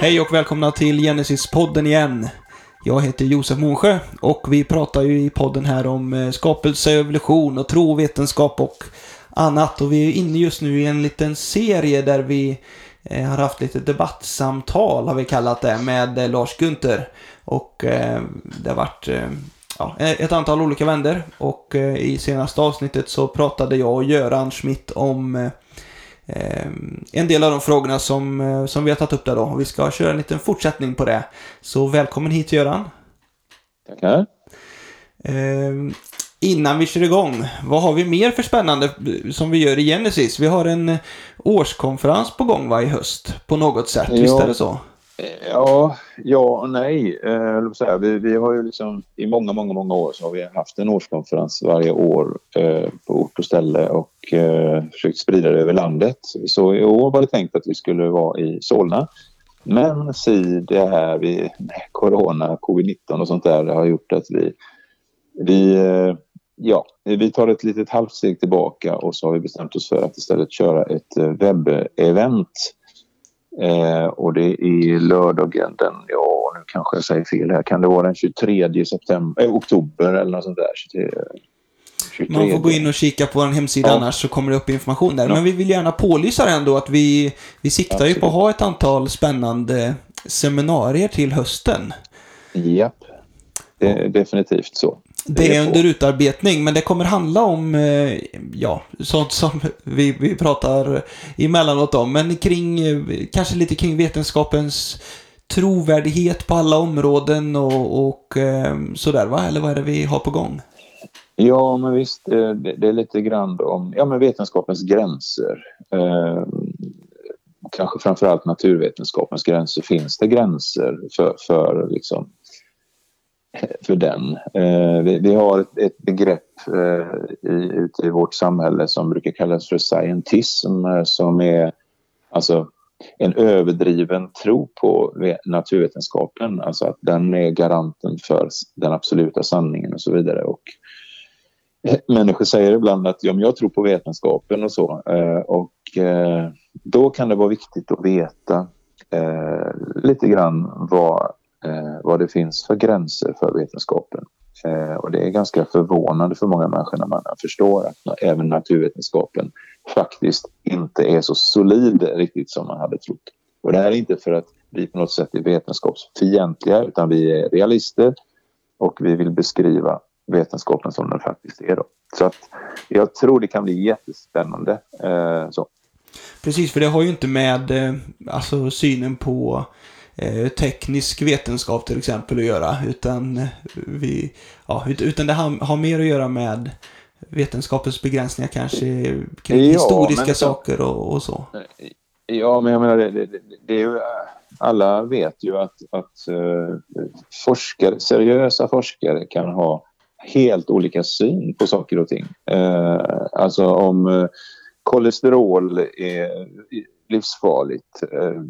Hej och välkomna till Genesis-podden igen. Jag heter Josef Månsjö och vi pratar ju i podden här om eh, skapelse, evolution och tro, vetenskap och annat. Och vi är inne just nu i en liten serie där vi eh, har haft lite debattsamtal, har vi kallat det, med eh, Lars Gunther. Och det har varit ja, ett antal olika vänder och i senaste avsnittet så pratade jag och Göran Schmidt om en del av de frågorna som, eh, som vi har tagit upp där då. Vi ska köra en liten fortsättning på det. Så välkommen hit Göran. Tackar. Ehm, innan vi kör igång, vad har vi mer för spännande eh, som vi gör i Genesis? Vi har en eh, årskonferens på gång va, i höst på något sätt, ja. visst är det så? Ja, ja och nej. Eh, vi, vi har ju liksom i många, många, många år så har vi haft en årskonferens varje år eh, på ort och ställe och eh, försökt sprida det över landet. Så i år var det tänkt att vi skulle vara i Solna. Men si det här vi, corona, covid-19 och sånt där har gjort att vi, vi eh, ja, vi tar ett litet halvt steg tillbaka och så har vi bestämt oss för att istället köra ett eh, webbevent Eh, och det är lördagen den, ja nu kanske jag säger fel här, kan det vara den 23 september, eh, oktober eller något sånt där? 23, 23. Man får gå in och kika på vår hemsida ja. annars så kommer det upp information där. Ja. Men vi vill gärna pålysa ändå att vi, vi siktar Absolut. ju på att ha ett antal spännande seminarier till hösten. Japp, det är definitivt så. Det är under utarbetning, men det kommer handla om, eh, ja, sånt som vi, vi pratar emellanåt om, men kring, eh, kanske lite kring vetenskapens trovärdighet på alla områden och, och eh, sådär va? Eller vad är det vi har på gång? Ja, men visst, det, det är lite grann om ja, men vetenskapens gränser. Eh, kanske framförallt naturvetenskapens gränser. Finns det gränser för, för liksom, för den. Eh, vi, vi, har ett, ett begrepp eh, i, ute i vårt samhälle som brukar kallas för scientism eh, som är alltså en överdriven tro på naturvetenskapen, alltså att den är garanten för den absoluta sanningen och så vidare. Och människor säger ibland att ja, men jag tror på vetenskapen och så. Och då kan det vara viktigt att veta lite grann vad eh, vad det finns för gränser för vetenskapen. Eh, och det är ganska förvånande för många människor när man förstår att även naturvetenskapen faktiskt inte är så solid riktigt som man hade trott. Och det här är inte för att vi på något sätt är vetenskapsfientliga utan vi är realister och vi vill beskriva vetenskapen som den faktiskt är. Då. Så att jag tror det kan bli jättespännande. Eh, så. Precis, för det har ju inte med eh, alltså, synen på eh, teknisk vetenskap till exempel att göra. Utan, vi, ja, utan det har, har mer att göra med vetenskapens begränsningar kanske kring ja, historiska så, saker och, och, så. Ja, men jag menar, det, det, det är ju, alla vet ju att, att uh, forskare, seriösa forskare kan ha helt olika syn på saker och ting. Uh, alltså om uh, kolesterol är livsfarligt eh,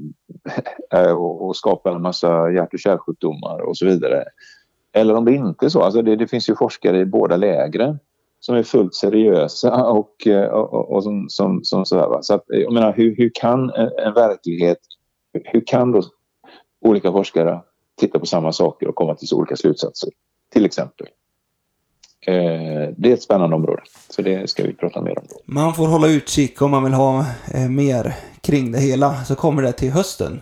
eh, och, och skapar en massa hjärt och kärlsjukdomar och så vidare. Eller om det inte är så. Alltså det, det finns ju forskare i båda lägren som är fullt seriösa och, eh, och, och som, som, som sådär. Va? Så att, eh, jag menar, hur, hur kan en, en verklighet, hur kan då olika forskare titta på samma saker och komma till så olika slutsatser? Till exempel. Eh, det är ett spännande område, så det ska vi prata mer om. Då. Man får hålla utkik om man vill ha eh, mer kring det hela, så kommer det till hösten.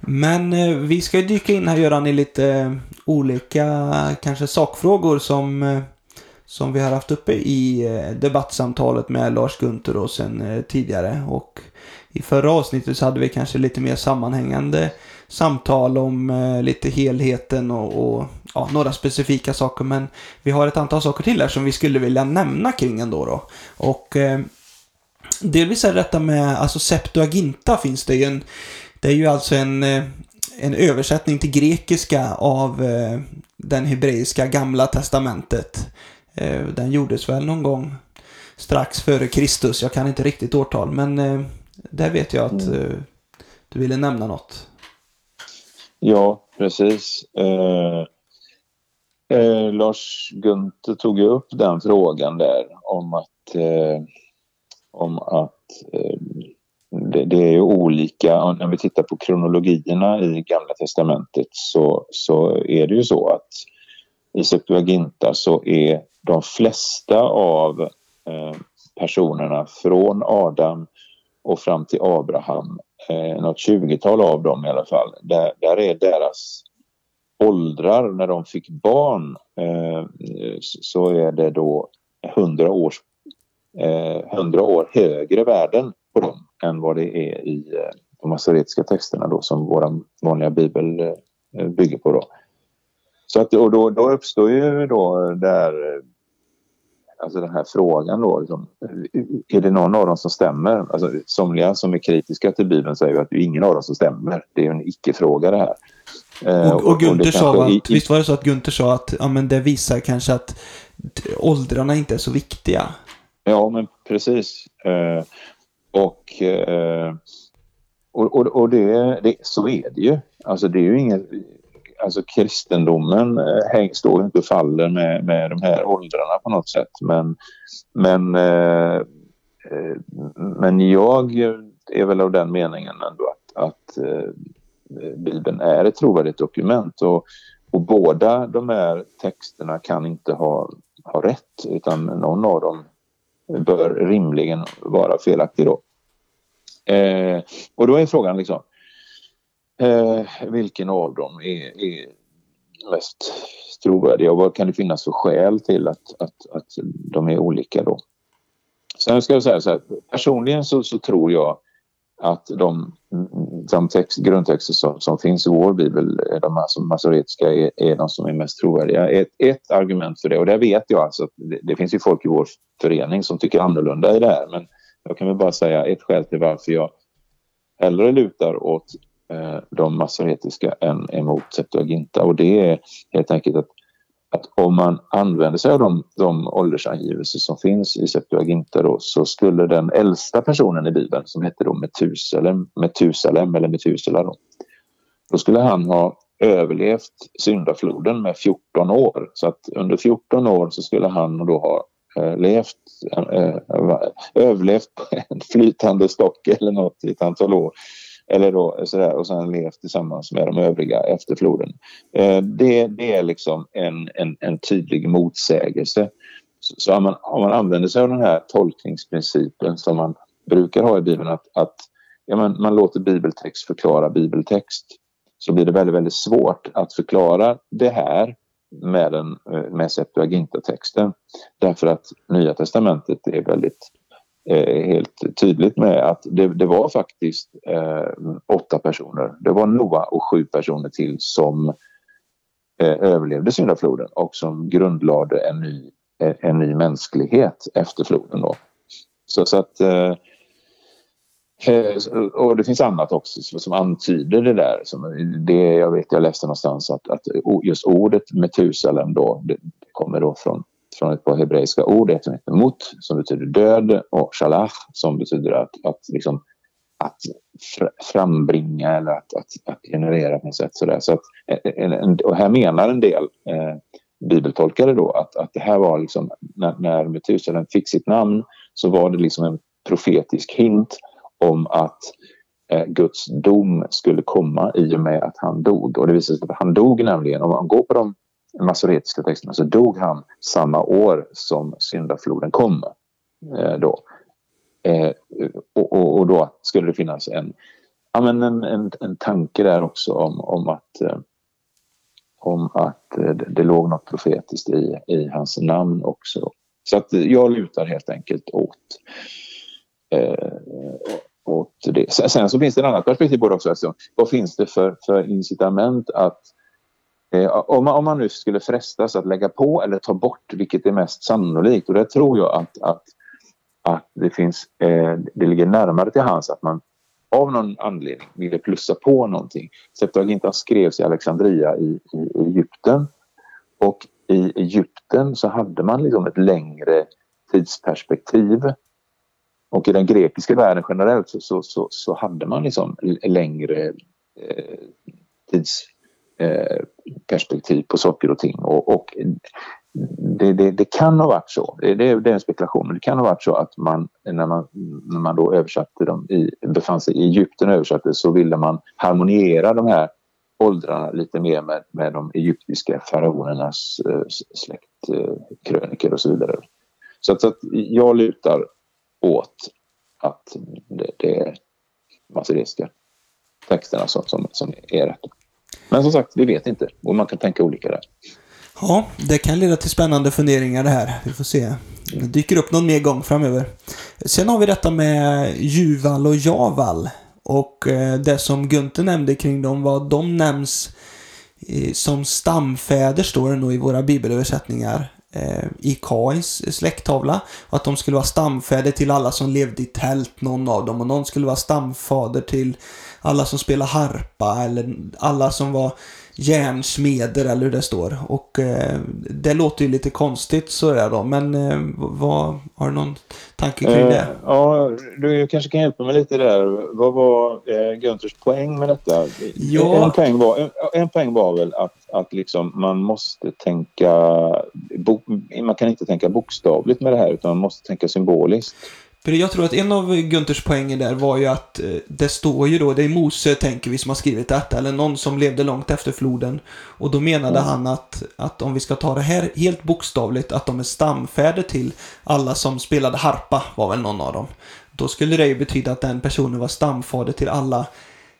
Men eh, vi ska dyka in här Göran i lite eh, olika kanske sakfrågor som, eh, som vi har haft uppe i eh, debattsamtalet med Lars Gunther och sen tidigare. Och i förra avsnittet så hade vi kanske lite mer sammanhängande samtal om eh, lite helheten och, och ja, några specifika saker. Men vi har ett antal saker till här som vi skulle vilja nämna kring ändå. Då. Och eh, delvis är detta med, alltså Septuaginta finns det ju en, det är ju alltså en, eh, en översättning till grekiska av eh, den hebreiska gamla testamentet. Eh, den gjordes väl någon gång strax före Kristus. Jag kan inte riktigt årtal, men eh, där vet jag att mm. du ville nämna något. Ja, precis. Eh, eh, Lars Gunther tog ju upp den frågan där om att, eh, om att eh, det, det, är ju olika. När vi tittar på kronologierna i Gamla Testamentet så, så är det ju så att i Septuaginta så är de flesta av eh, personerna från Adam och fram till Abraham, eh, något tjugotal av dem i alla fall, där, där är deras åldrar när de fick barn eh, så är det då hundra års eh, 100 år högre värden på dem än vad det är i eh, de masoretiska texterna då som vår vanliga bibel eh, bygger på. Då. Så att, och då, då uppstår ju då där alltså den här frågan då. Liksom, är det någon av dem som stämmer? Alltså, somliga som är kritiska till Bibeln säger att det är ingen av dem som stämmer. Det är en icke-fråga det här. Eh, och, och Gunther sa att, i, visst var det så att Gunther sa att ja, men det visar kanske att åldrarna inte är så viktiga? Ja, men precis. Eh, och, eh, och, och, och det, det, så är det ju. Alltså det är ju inget... Alltså kristendomen eh, häng, står inte och faller med, med de här åldrarna på något sätt. Men, men, eh, eh men jag är väl av den meningen ändå att, att eh, Bibeln är ett trovärdigt dokument. Och, och båda de här texterna kan inte ha, ha rätt utan någon av dem bör rimligen vara felaktig då. Eh, och då är frågan liksom eh, vilken av dem är, är mest trovärdiga och vad kan det finnas för skäl till att, att, att de är olika då? Sen ska jag säga så här, personligen så, så tror jag att de, de text, grundtexter som, som, finns i vår bibel, de alltså masoretiska, är, är de som är mest trovärdiga. Ett, ett argument för det, och det vet jag alltså, det, det, finns ju folk i vår förening som tycker annorlunda i det här, men jag kan väl bara säga ett skäl till varför jag hellre lutar åt Eh, de masoretiska än emot Septuaginta och det är helt enkelt att att om man använder sig av de, de åldersangivelser som finns i Septuaginta då, så skulle den äldsta personen i Bibeln som hette då Metusalem, Metusalem eller Metusela då, då skulle han ha överlevt syndafloden med 14 år. Så att under 14 år så skulle han då ha eh, levt, eh, överlevt på en flytande stock eller något i ett antal år eller då, eh, sådär, och sen levt tillsammans med de övriga efter floden. Eh, det, det är liksom en, en, en tydlig motsägelse. Så, så om, man, om man använder sig av den här tolkningsprincipen som man brukar ha i Bibeln att, att ja, man, man låter bibeltext förklara bibeltext så blir det väldigt, väldigt svårt att förklara det här med, den, eh, med Septuaginta-texten. Därför att Nya Testamentet är väldigt eh, helt tydligt med att det, det var faktiskt eh, åtta personer. Det var Noa och sju personer till som eh, överlevde syndafloden och som grundlade en ny, eh, en ny mänsklighet efter floden. Då. Så, så att eh, eh och det finns annat också som antyder det där. Som det, jag vet, jag läste någonstans att, att just ordet Metusalem då, det kommer då från från ett par hebreiska ord. Ett som heter mot, som betyder död och shalach som betyder att, att, liksom, att frambringa eller att, att, att generera på något sätt. Sådär. Så att, eh, eh, och här menar en del eh, bibeltolkare då att, att det här var liksom när, när Metusalem fick sitt namn så var det liksom en profetisk hint om att eh, Guds dom skulle komma i och med att han dog. Och det visade sig att han dog nämligen, om man går på de masoretiska texterna så dog han samma år som syndafloden kom. Eh, då. Eh, och, och, och, då skulle det finnas en, ja, men en, en, en tanke där också om, om att, eh, om att eh, det, det låg något profetiskt i, i hans namn också. Så att jag lutar helt enkelt åt, eh, åt det. Sen så finns det ett annat perspektiv på det också. Alltså, vad finns det för, för incitament att Eh, om, man, om man nu skulle frestas att lägga på eller ta bort, vilket är mest sannolikt, och där tror jag att, att, att det finns, eh, det ligger närmare till hands att man av någon anledning ville plussa på någonting. Septuaginta skrevs i Alexandria i, i Egypten och i Egypten så hade man liksom ett längre tidsperspektiv. Och i den grekiska världen generellt så, så, så, så hade man liksom längre eh, tids Eh, perspektiv på saker och ting. Och, och det, det, det, kan ha varit så, det, det, är en spekulation, men det kan ha varit så att man när man, när man då översatte dem, i, befann sig i Egypten och översatte så ville man harmoniera de här åldrarna lite mer med, med de egyptiska faraonernas eh, släktkröniker och så vidare. Så att, så att jag lutar åt att det, det är massideiska texterna som, som, som är rätt. Men som sagt, vi vet inte och man kan tänka olika där. Ja, det kan leda till spännande funderingar det här. Vi får se. Det dyker upp någon mer gång framöver. Sen har vi detta med Juval och Javal. Och eh, det som Gunther nämnde kring dem, var att de nämns eh, som stamfäder står det nog i våra bibelöversättningar Eh, i Kais släkttavla. Att de skulle vara stamfäder till alla som levde i tält, någon av dem. Och någon skulle vara stamfader till alla som spelar harpa eller alla som var järnsmeder eller hur det står. Och eh, det låter ju lite konstigt sådär då. Men eh, vad, har du någon tanke kring det? Eh, ja, du kanske kan hjälpa mig lite där. Vad var eh, Günthers poäng med detta? Ja. En, poäng var, en, en poäng var väl att, att liksom man måste tänka... Bo, man kan inte tänka bokstavligt med det här utan man måste tänka symboliskt. För jag tror att en av Günthers poänger där var ju att eh, det står ju då, det är Mose tänker vi som har skrivit detta, eller någon som levde långt efter floden. Och då menade mm. han att, att om vi ska ta det här helt bokstavligt, att de är stamfäder till alla som spelade harpa, var väl någon av dem. Då skulle det ju betyda att den personen var stamfader till alla,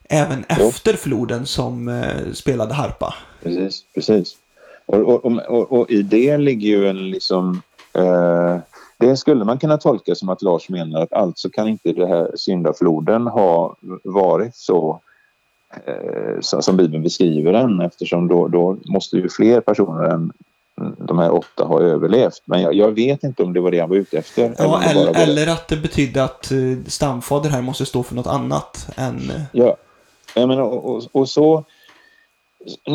även efter floden, som eh, spelade harpa. Precis, precis. Och, och, och, och, i det ligger ju en liksom eh det skulle man kunna tolka som att Lars menar att alltså kan inte det här syndafloden ha varit så eh, som Bibeln beskriver den eftersom då, då måste ju fler personer än de här åtta ha överlevt. Men jag, jag, vet inte om det var det han var ute efter. Ja, eller, eller, eller att det betydde att uh, stamfader här måste stå för något annat än... Uh... Ja, jag menar, och, och, och, så...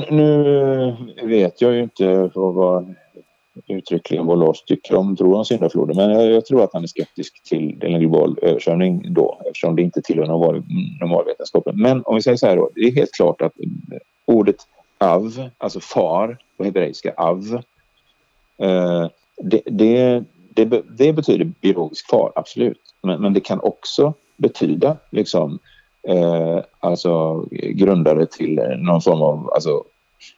Nu vet jag ju inte vad uttryckligen vad Lars tycker om, tror om syndafloden. Men jag, jag, tror att han är skeptisk till en global översvämning då eftersom det inte tillhör normal, normalvetenskapen. Men om vi säger så här då, det är helt klart att eh, ordet av, alltså far på hebreiska av, eh, det, det, det, det, betyder biologisk far, absolut. Men, men det kan också betyda liksom eh, alltså grundare till någon form av alltså,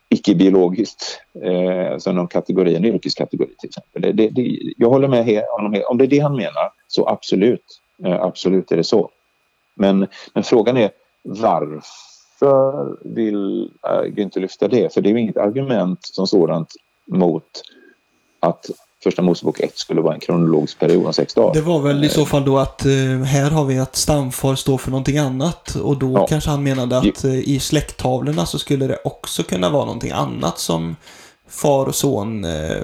icke-biologiskt, eh, som någon kategori, en yrkeskategori till exempel. Det, det, det, jag håller med honom. Om det är det han menar, så absolut. Eh, absolut är det så. Men, men frågan är varför vill eh, Günther lyfta det? För det är ju inget argument som sådant mot att Första Mosebok 1 skulle vara en kronologisk period om sex dagar. Det var väl i så fall då att eh, här har vi att stamfar står för någonting annat och då ja. kanske han menade att eh, i släkttavlorna så skulle det också kunna vara någonting annat som far och son eh,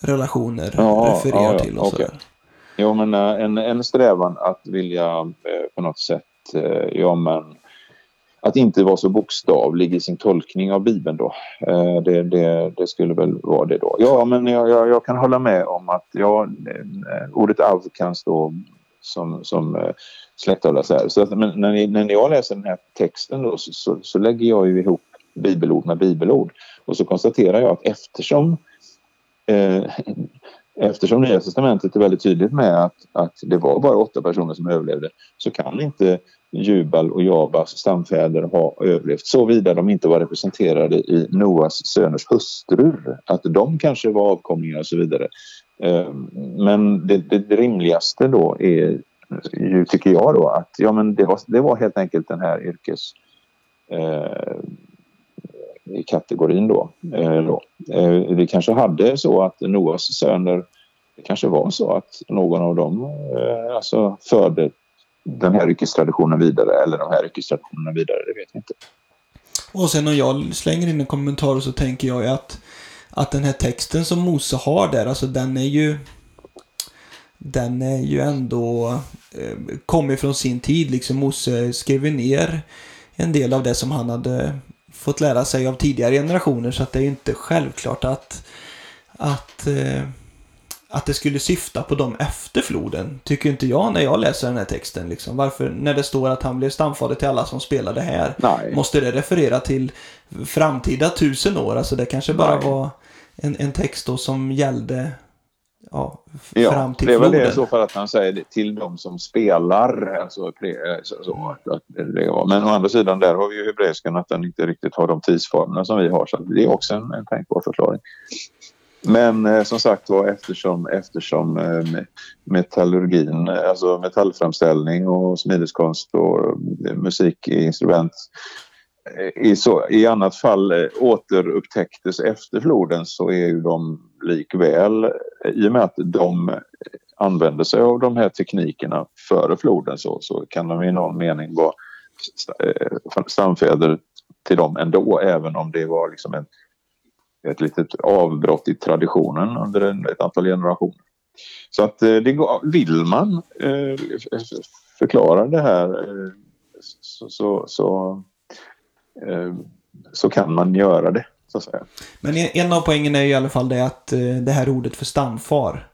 relationer ja, refererar ja, till och okay. Jo men en, en strävan att vilja på något sätt, ja men att inte vara så bokstavlig i sin tolkning av Bibeln då. Eh, det, det, det skulle väl vara det då. Ja, men jag, jag, jag, kan hålla med om att ja, eh, ordet av kan stå som, som eh, släkttavla så här. Så att, men när, när jag läser den här texten då så, så, så, lägger jag ju ihop bibelord med bibelord. Och så konstaterar jag att eftersom eh, Eftersom Nya Testamentet är väldigt tydligt med att, att det var bara åtta personer som överlevde så kan inte Jubal och Jabas stamfäder ha överlevt såvida de inte var representerade i Noas söners hustrur. Att de kanske var avkomlingar och så vidare. Ehm, men det, det rimligaste då är ju, tycker jag då, att ja, men det, var, det var helt enkelt den här yrkes eh, kategorin då. Eh, då. Eh, vi kanske hade så att Noas söner det kanske var så att någon av dem eh, alltså förde den här yrkestraditionen vidare eller de här yrkestraditionerna vidare, det vet vi inte. Och sen om jag slänger in en kommentar så tänker jag att, att den här texten som Mose har där, alltså den är ju den är ju ändå eh, kommer från sin tid. Liksom Mose skrev ner en del av det som han hade fått lära sig av tidigare generationer. Så att det är ju inte självklart att, att eh, att det skulle syfta på dem efter floden, tycker inte jag när jag läser den här texten. Liksom. Varför, när det står att han blev stamfader till alla som spelade här, Nej. måste det referera till framtida tusen år? Alltså det kanske bara Nej. var en, en text då som gällde ja, Ja, fram till det är väl det floden. i så fall att han säger det till de som spelar. Alltså, så, att det var. Men å andra sidan där har vi ju hebreiskan att den inte riktigt har de tidsformerna som vi har. Så det är också en, en tänkbar förklaring. Men eh, som sagt var eftersom, eftersom eh, metallurgin, eh, alltså metallframställning och smideskonst och eh, musikinstrument eh, i, så, i annat fall eh, återupptäcktes efter floden så är ju de likväl, i och med att de använde sig av de här teknikerna före floden så, så kan de i någon mening vara st- eh, stamfäder till dem ändå även om det var liksom en, ett litet avbrott i traditionen under en, ett antal generationer. Så att eh, det går, vill man eh, förklara det här eh, så, så, så, så kan man göra det så att säga. Men en av poängen är i alla fall det att det här ordet för stamfar.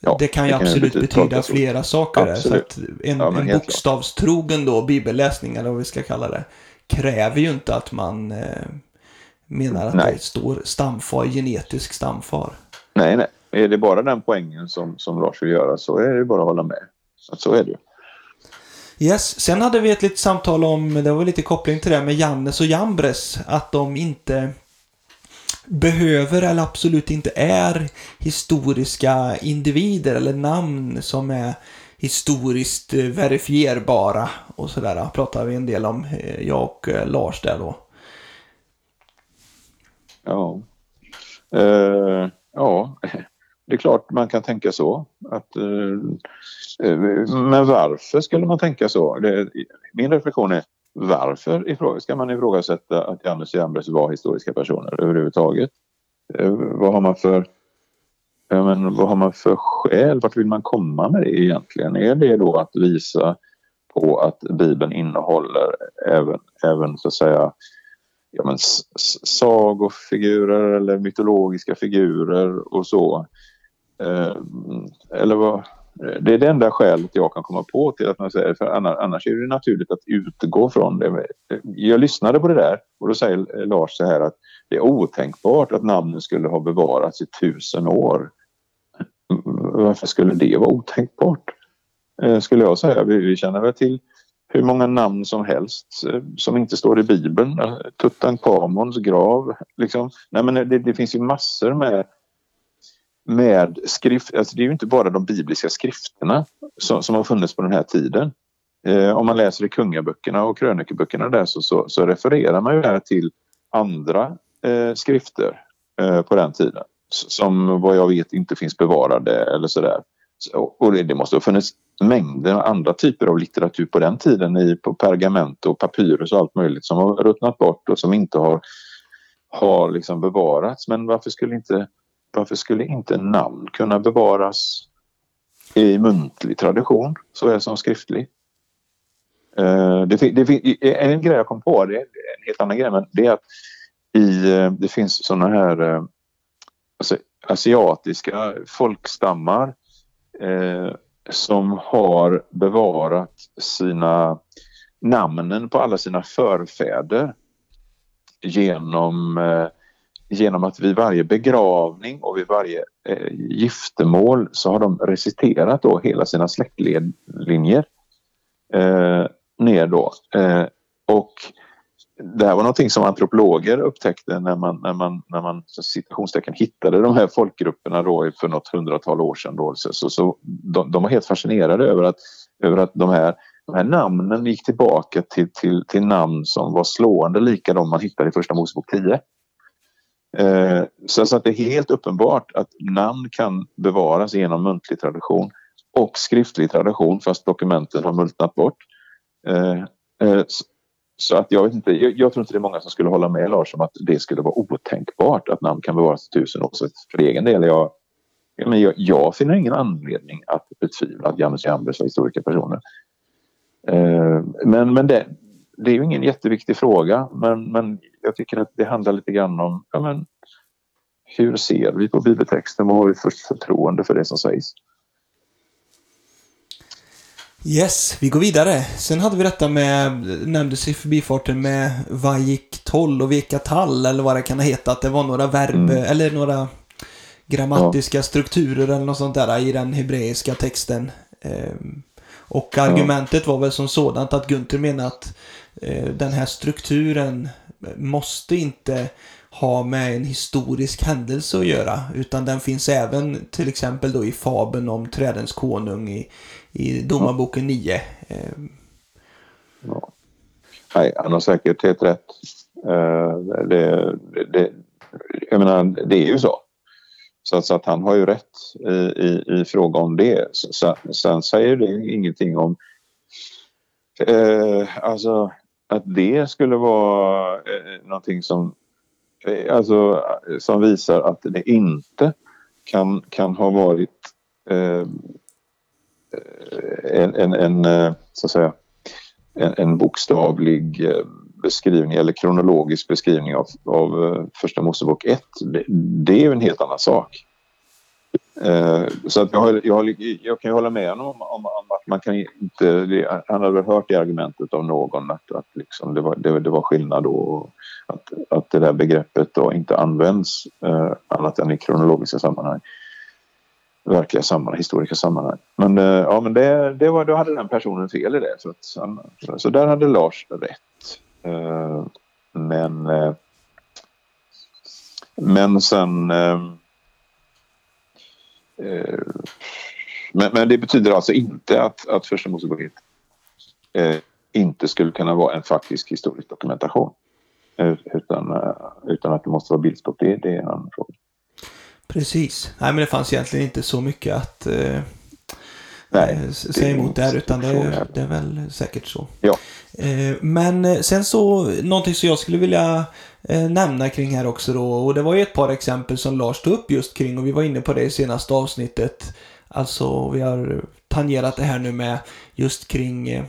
Ja, det kan ju det kan absolut betyda- flera saker. där. Så att en, Ja, en bokstavstrogen då, bibelläsning eller vad vi ska kalla det, kräver ju inte att man eh, menar att Nej. det står stamfar, genetisk stamfar. Nej, nej. Är det bara den poängen som, som Lars vill göra så är det bara att hålla med. Så, så är det ju. Yes, sen hade vi ett litet samtal om, det var lite koppling till det med Jannes och Jambres, att de inte behöver eller absolut inte är historiska individer eller namn som är historiskt verifierbara och sådär. Pratar vi en del om, eh, jag och eh, Lars där då. Ja. Eh, ja, det är klart man kan tänka så. Att, eh, eh, men varför skulle man tänka så? Det, min reflektion är varför ska man ifrågasätta att Jannes och Jambres var historiska personer överhuvudtaget? Eh, vad har man för men vad har man för skäl? Vart vill man komma med det egentligen? Är det då att visa på att Bibeln innehåller även, även så att säga ja, men, sagofigurer eller mytologiska figurer och så? Eh, eller vad? Det är det enda skälet jag kan komma på till att man säger för annars, annars är det naturligt att utgå från det. Jag lyssnade på det där och då säger Lars så här att det är otänkbart att namnen skulle ha bevarats i tusen år. Varför skulle det vara otänkbart? Eh, skulle jag säga. Vi, vi känner väl till hur många namn som helst eh, som inte står i Bibeln. Alltså, Tutankhamons grav. Liksom. Nej, men det, det finns ju massor med med skrift, alltså det är ju inte bara de bibliska skrifterna som, som har funnits på den här tiden. Eh, om man läser i kungaböckerna och krönikeböckerna där så, så, så refererar man ju här till andra eh, skrifter eh, på den tiden som vad jag vet inte finns bevarade eller sådär. Och det, måste ha funnits mängder av andra typer av litteratur på den tiden i, på pergament och papyrus och allt möjligt som har ruttnat bort och som inte har, har liksom bevarats. Men varför skulle inte varför skulle inte namn kunna bevaras i muntlig tradition såväl som skriftlig? Eh, det, det, en grej jag kom på, det är en helt annan grej, men det är att i, eh, det finns sådana här eh, alltså, asiatiska folkstammar eh, som har bevarat sina namnen på alla sina förfäder genom eh, genom att vid varje begravning och vid varje eh, giftermål så har de reciterat då hela sina släktlinjer eh, ner då. Eh, och det här var någonting som antropologer upptäckte när man, när man, när man så citationstecken hittade de här folkgrupperna då för något hundratal år sedan. Då. Så, så, så de, de var helt fascinerade över att, över att de, här, de här namnen gick tillbaka till, till, till namn som var slående lika de man hittade i Första Mosebok 10. Eh, så så att det är helt uppenbart att namn kan bevaras genom muntlig tradition och skriftlig tradition fast dokumenten har multnat bort. Eh, eh, så att jag, vet inte, jag, jag tror inte det är många som skulle hålla med Lars om att det skulle vara otänkbart att namn kan bevaras i tusen år. Så för egen del, jag, men jag, jag finner ingen anledning att betvivla att Jannes Jambres var historiska personer. Eh, men men det, det är ju ingen jätteviktig fråga men, men jag tycker att det handlar lite grann om ja, men, hur ser vi på bibeltexten? Vad har vi för förtroende för det som sägs? Yes, vi går vidare. Sen hade vi detta med, nämndes i förbifarten med vajik toll och veka tall eller vad det kan ha hetat. Det var några verb mm. eller några grammatiska ja. strukturer eller något sånt där i den hebreiska texten. Ehm, och argumentet var väl som sådant att Gunther menar att eh, den här strukturen måste inte ha med en historisk händelse att göra. Utan den finns även till exempel då i fabeln om trädens konung i, i Domarboken 9. Eh, ja. Nej, han har säkert helt rätt. Eh, det, det, jag menar, det är ju så. Så så att han har ju rätt i, i, i fråga om det. Sen, sen säger det ingenting om eh, alltså att det skulle vara eh, någonting som eh, alltså, som visar att det inte kan, kan ha varit eh, en, en, en, eh, så att säga, en, en bokstavlig eh, beskrivning eller kronologisk beskrivning av, av eh, Första Mosebok 1. Det, det är ju en helt annan sak. Eh, så att jag, jag, jag, kan ju hålla med honom om, om, om att man kan inte... Det, han hade väl hört det argumentet av någon att, att liksom det, var, det, det var skillnad då. Att, att det där begreppet då inte används eh, annat än i kronologiska sammanhang. Verkliga sammanhang, historiska sammanhang. Men, eh, ja, men det, det var, då hade den personen fel i det. Så, att, så där hade Lars rätt. Eh, men, eh, men sen men, men, det betyder alltså inte att, att Första Mosebok eh, inte skulle kunna vara en faktisk historisk dokumentation. Eh, utan, eh, utan att det måste vara bildspråk, det, det är en annan fråga. Precis. Nej, men det fanns egentligen inte så mycket att eh, Nej, säga emot där, utan det, det, är väl säkert så. Ja. Eh, men sen så, någonting som jag skulle vilja eh, nämna kring här också då. Och det var ju ett par exempel som Lars tog upp just kring och vi var inne på det i senaste avsnittet. Alltså vi har tangerat det här nu med just kring eh,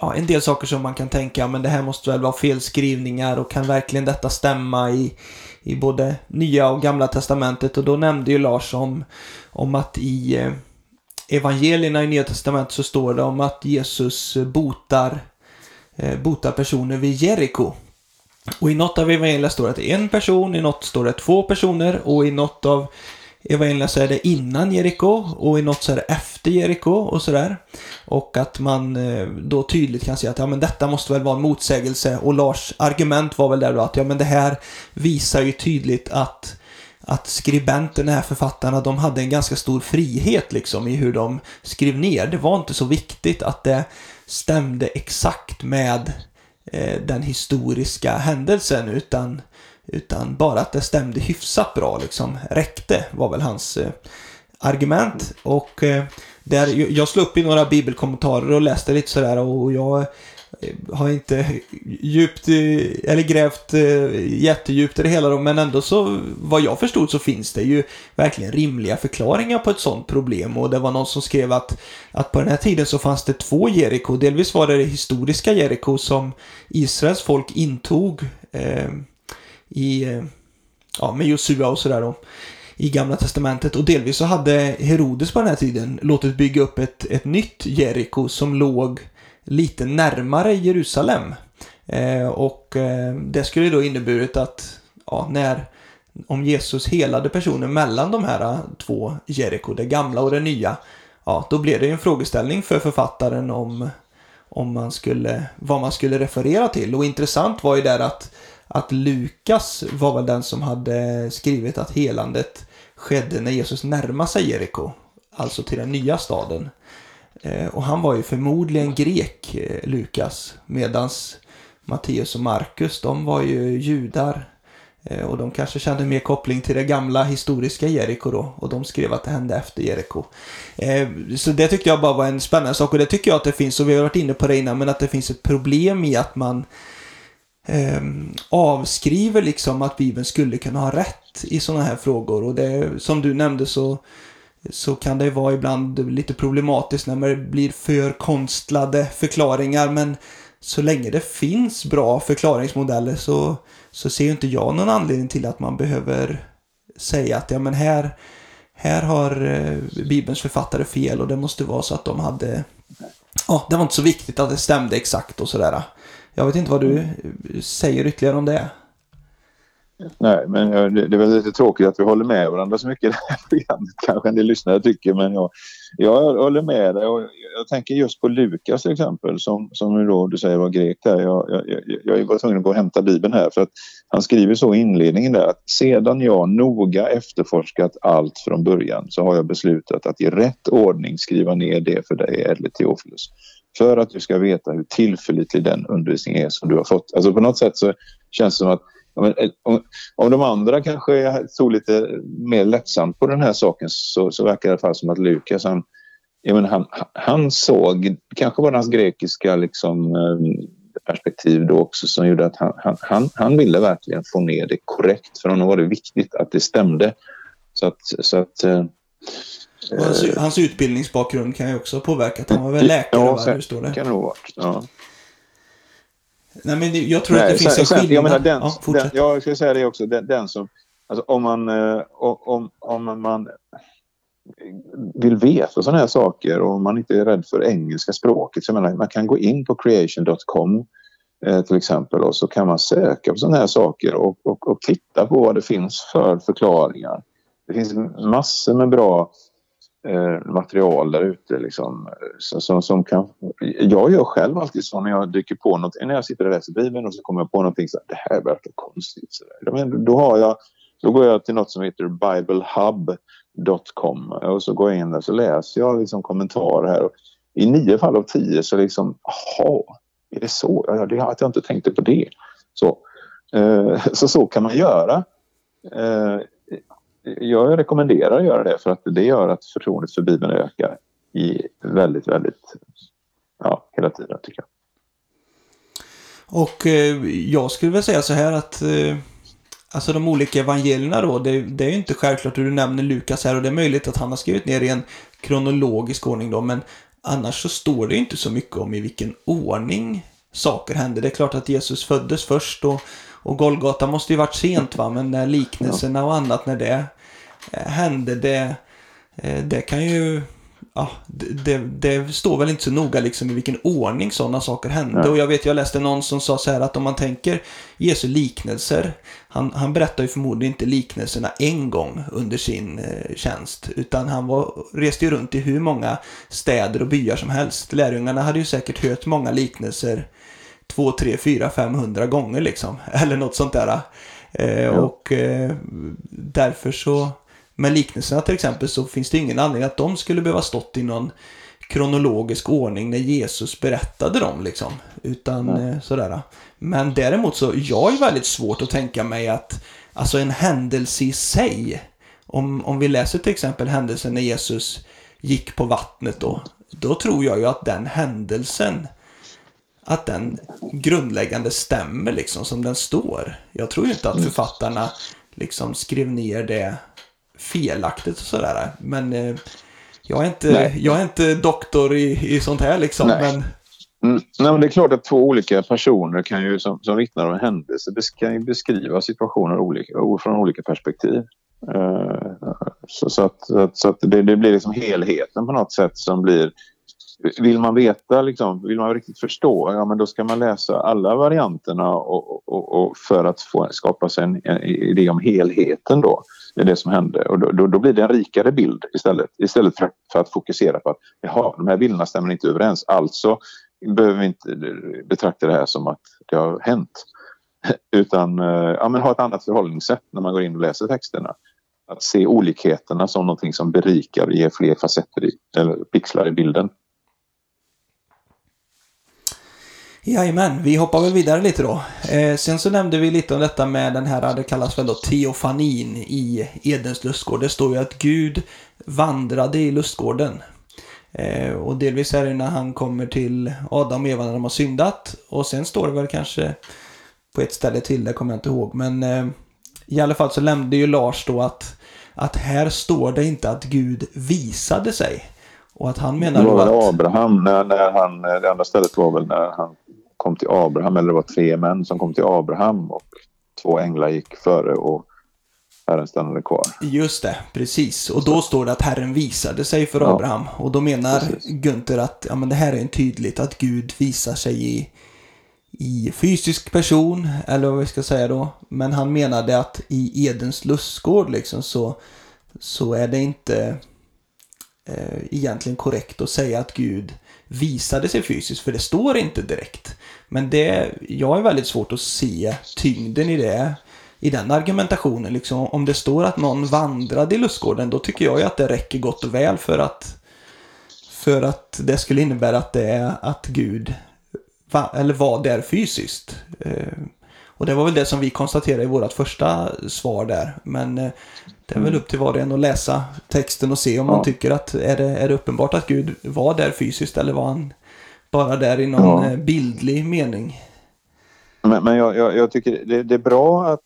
ja, en del saker som man kan tänka, men det här måste väl vara felskrivningar och kan verkligen detta stämma i, i både nya och gamla testamentet? Och då nämnde ju Lars om, om att i eh, evangelierna i nya testamentet så står det om att Jesus botar, eh, botar personer vid Jeriko. Och i något av evangelierna står det att det är en person, i något står det två personer och i något av evangelierna så är det innan Jeriko och i något så är det efter Jeriko och sådär. Och att man eh, då tydligt kan se att ja men detta måste väl vara en motsägelse och Lars argument var väl där då att ja men det här visar ju tydligt att att skribenterna, här författarna, de hade en ganska stor frihet liksom i hur de skrev ner. Det var inte så viktigt att det stämde exakt med Eh, den historiska händelsen utan, utan bara att det stämde hyfsat bra liksom. Räckte var väl hans eh, argument. Och eh, där, jag slog upp i några bibelkommentarer och läste lite sådär och jag eh, har inte djupt, eh, eller grävt eh, jättedjupt i det hela då, men ändå så, vad jag förstod så finns det ju verkligen rimliga förklaringar på ett sånt problem. Och det var någon som skrev att, att på den här tiden så fanns det två Jeriko, delvis var det det historiska Jeriko som Israels folk intog eh, i, eh, ja, med Josua och sådär då i Gamla Testamentet och delvis så hade Herodes på den här tiden låtit bygga upp ett, ett nytt Jeriko som låg lite närmare Jerusalem. Eh, och eh, det skulle då inneburit att ja, när om Jesus helade personer mellan de här eh, två Jeriko, det gamla och det nya, ja, då blev det ju en frågeställning för författaren om, om man skulle, vad man skulle referera till. Och intressant var ju där att, att Lukas var väl den som hade skrivit att helandet skedde när Jesus närmade sig Jeriko, alltså till den nya staden. Eh, och han var ju förmodligen grek, eh, Lukas, medans Matteus och Markus, de var ju judar. Eh, och de kanske kände mer koppling till det gamla historiska Jeriko då. Och de skrev att det hände efter Jeriko. Så det tyckte jag bara var en spännande sak. Och det tycker jag att det finns, och vi har varit inne på det innan, men att det finns ett problem i att man eh, avskriver liksom att Bibeln skulle kunna ha rätt i sådana här frågor. Och det, som du nämnde så så kan det vara ibland lite problematiskt när det blir för konstlade förklaringar. Men så länge det finns bra förklaringsmodeller så, så ser inte jag någon anledning till att man behöver säga att ja men här, här har eh, Bibelns författare fel och det måste vara så att de hade ja, det var inte så viktigt att det stämde exakt och sådär. Jag vet inte vad du säger ytterligare om det. Nej, men det, är väl lite tråkigt att vi håller med varandra så mycket i det här programmet. Kanske en del lyssnare tycker, men jag, jag håller med dig. Och jag tänker just på Lukas till exempel, som, som då du säger var grek där. Jag, jag, jag var tvungen att gå och hämta Bibeln här för att han skriver så i inledningen där att sedan jag noga efterforskat allt från början så har jag beslutat att i rätt ordning skriva ner det för dig, ädle Teofilus. För att du ska veta hur tillförlitlig den undervisning är som du har fått. Alltså på något sätt så känns det som att eh, om, om de andra kanske tog lite mer lättsamt på den här saken så, så verkar det i alla fall som att Lukas han, menar, han, han såg, kanske var det hans grekiska liksom, eh, perspektiv då också som gjorde att han, han, han, han ville verkligen få ner det korrekt. För honom var det viktigt att det stämde. Så att, så att eh, eh, hans, hans utbildningsbakgrund kan ju också påverka. Att han var väl läkare, ja, va? Hur står det? kan det ha Ja. Nej, men jag tror Nej, att det finns en skillnad. Jag menar, den, ja, den, jag ska säga det också. Den, den som, alltså, om, man, eh, om, om man vill veta sådana här saker och man inte är rädd för engelska språket. Så menar, man kan gå in på creation.com eh, till exempel och så kan man söka på sådana här saker och, och, och titta på vad det finns för förklaringar. Det finns massor med bra eh, material där ute. Liksom, som, som kan, jag gör själv alltid så när jag dyker på något, när jag sitter och läser Bibeln och så kommer jag på någonting så här, det här verkar konstigt. Så där. Men då, har jag, då går jag till något som heter biblehub.com och så går jag in där så läser jag liksom kommentarer här. Och I nio fall av tio så liksom, jaha, är det så? Ja, det, att jag inte tänkte på det. Så, eh, så, så kan man göra. Eh, jag rekommenderar att göra det för att det gör att förtroendet för Bibeln ökar i väldigt, väldigt, ja, hela tiden tycker jag. Och eh, jag skulle väl säga så här att eh, Alltså de olika evangelierna då, det, det är ju inte självklart hur du nämner Lukas här och det är möjligt att han har skrivit ner i en kronologisk ordning då, men annars så står det inte så mycket om i vilken ordning saker hände. Det är klart att Jesus föddes först och, och Golgata måste ju varit sent va, men när liknelserna och annat när det hände det, eh, det kan ju, ja, det, det, står väl inte så noga liksom i vilken ordning sådana saker hände. Nej. Och jag vet, jag läste någon som sa så här att om man tänker Jesu liknelser, han, han berättar ju förmodligen inte liknelserna en gång under sin eh, tjänst, utan han var, reste ju runt i hur många städer och byar som helst. Lärjungarna hade ju säkert hört många liknelser två, tre, fyra, femhundra gånger liksom, eller något sånt där. Eh, ja. Och eh, därför så med liknelserna till exempel så finns det ingen anledning att de skulle behöva stått i någon kronologisk ordning när Jesus berättade dem liksom. Utan mm. sådär. Men däremot så, jag är väldigt svårt att tänka mig att, alltså en händelse i sig, om, om vi läser till exempel händelsen när Jesus gick på vattnet då, då tror jag ju att den händelsen, att den grundläggande stämmer liksom som den står. Jag tror ju inte att mm. författarna liksom skrev ner det felaktigt och sådär. Men eh, jag, är inte, jag är inte doktor i, i sånt här liksom. Nej. Men... Mm, nej, men det är klart att två olika personer kan ju, som, som vittnar om en händelse kan ju beskriva situationer olika, från olika perspektiv. Uh, så, så, att, så att det, det, blir liksom helheten på något sätt som blir... Vill man veta, liksom, vill man riktigt förstå, ja men då ska man läsa alla varianterna och, och, och för att få, skapa sig en, en idé om helheten då. Det är det som hände och då, då, då, blir det en rikare bild istället. Istället för, för att fokusera på att jaha, de här bilderna stämmer inte överens. Alltså behöver vi inte betrakta det här som att det har hänt. Utan eh, ja, men ha ett annat förhållningssätt när man går in och läser texterna. Att se olikheterna som någonting som berikar och ger fler facetter i, eller pixlar i bilden. Jajamän, vi hoppar väl vidare lite då. Eh, sen så nämnde vi lite om detta med den här, det kallas väl då teofanin i Edens lustgård. Det står ju att Gud vandrade i lustgården. Eh, och delvis är det när han kommer till Adam och Eva när de har syndat. Och sen står det väl kanske på ett ställe till, det kommer jag inte ihåg. Men eh, i alla fall så nämnde ju Lars då att, att här står det inte att Gud visade sig. Och att han menar då att... Det var Abraham, när, när han, det andra stället var väl när han kom till Abraham, eller det var tre män som kom till Abraham och två änglar gick före och Herren stannade kvar. Just det, precis. Och då står det att Herren visade sig för ja. Abraham. Och då menar precis. Gunther att ja, men det här är en tydligt att Gud visar sig i, i fysisk person, eller vad vi ska säga då. Men han menade att i Edens lustgård liksom så, så är det inte eh, egentligen korrekt att säga att Gud visade sig fysiskt, för det står inte direkt. Men det, jag har väldigt svårt att se tyngden i det, i den argumentationen. Liksom, om det står att någon vandrade i lustgården, då tycker jag ju att det räcker gott och väl för att, för att det skulle innebära att det är att Gud va, eller var där fysiskt. Eh, och det var väl det som vi konstaterade i vårt första svar där. Men eh, det är väl upp till var och en att läsa texten och se om ja. man tycker att är det, är det uppenbart att Gud var där fysiskt eller var han bara där i någon ja. Eh, bildlig mening. Men, men jag, jag, jag, tycker det, det, är bra att